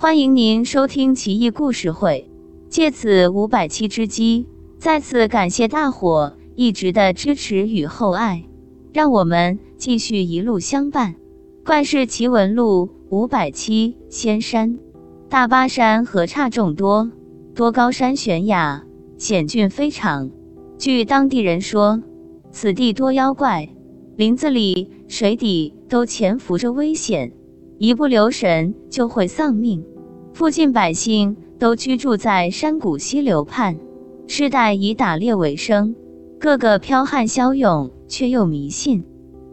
欢迎您收听奇异故事会。借此五百期之机，再次感谢大伙一直的支持与厚爱，让我们继续一路相伴。怪事奇闻录五百期：仙山。大巴山河岔众多，多高山悬崖，险峻非常。据当地人说，此地多妖怪，林子里、水底都潜伏着危险，一不留神就会丧命。附近百姓都居住在山谷溪流畔，世代以打猎为生，个个剽悍骁勇，却又迷信。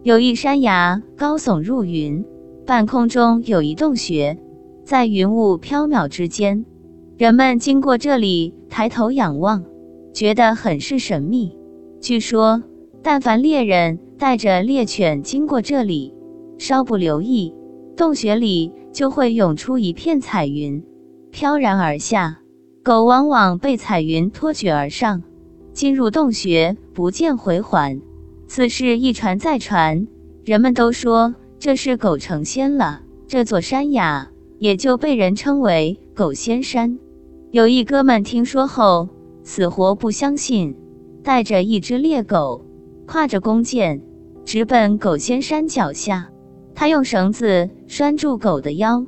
有一山崖高耸入云，半空中有一洞穴，在云雾缥缈之间，人们经过这里，抬头仰望。觉得很是神秘。据说，但凡猎人带着猎犬经过这里，稍不留意，洞穴里就会涌出一片彩云，飘然而下。狗往往被彩云托举而上，进入洞穴，不见回还。此事一传再传，人们都说这是狗成仙了。这座山崖也就被人称为狗仙山。有一哥们听说后。死活不相信，带着一只猎狗，挎着弓箭，直奔狗仙山脚下。他用绳子拴住狗的腰，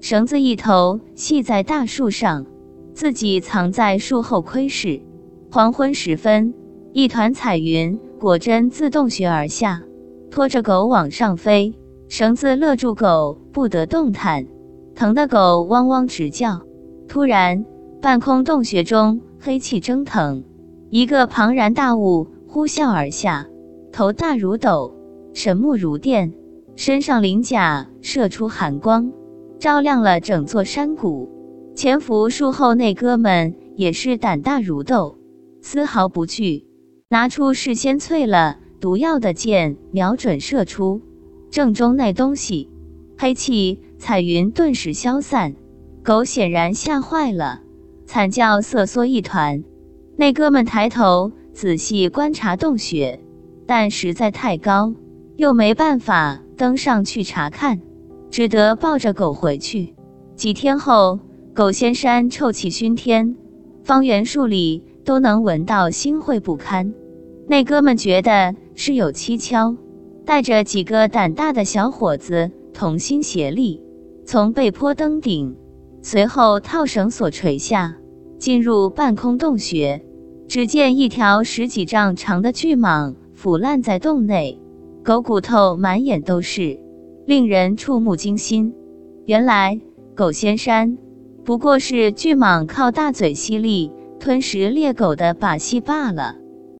绳子一头系在大树上，自己藏在树后窥视。黄昏时分，一团彩云果真自洞穴而下，拖着狗往上飞。绳子勒住狗，不得动弹，疼得狗汪汪直叫。突然，半空洞穴中。黑气蒸腾，一个庞然大物呼啸而下，头大如斗，神目如电，身上鳞甲射出寒光，照亮了整座山谷。潜伏树后那哥们也是胆大如斗，丝毫不惧，拿出事先淬了毒药的箭，瞄准射出，正中那东西。黑气彩云顿时消散，狗显然吓坏了。惨叫瑟缩一团，那哥们抬头仔细观察洞穴，但实在太高，又没办法登上去查看，只得抱着狗回去。几天后，狗仙山臭气熏天，方圆数里都能闻到腥秽不堪。那哥们觉得事有蹊跷，带着几个胆大的小伙子同心协力，从背坡登顶，随后套绳索垂下。进入半空洞穴，只见一条十几丈长的巨蟒腐烂在洞内，狗骨头满眼都是，令人触目惊心。原来狗仙山不过是巨蟒靠大嘴吸力吞食猎狗的把戏罢了。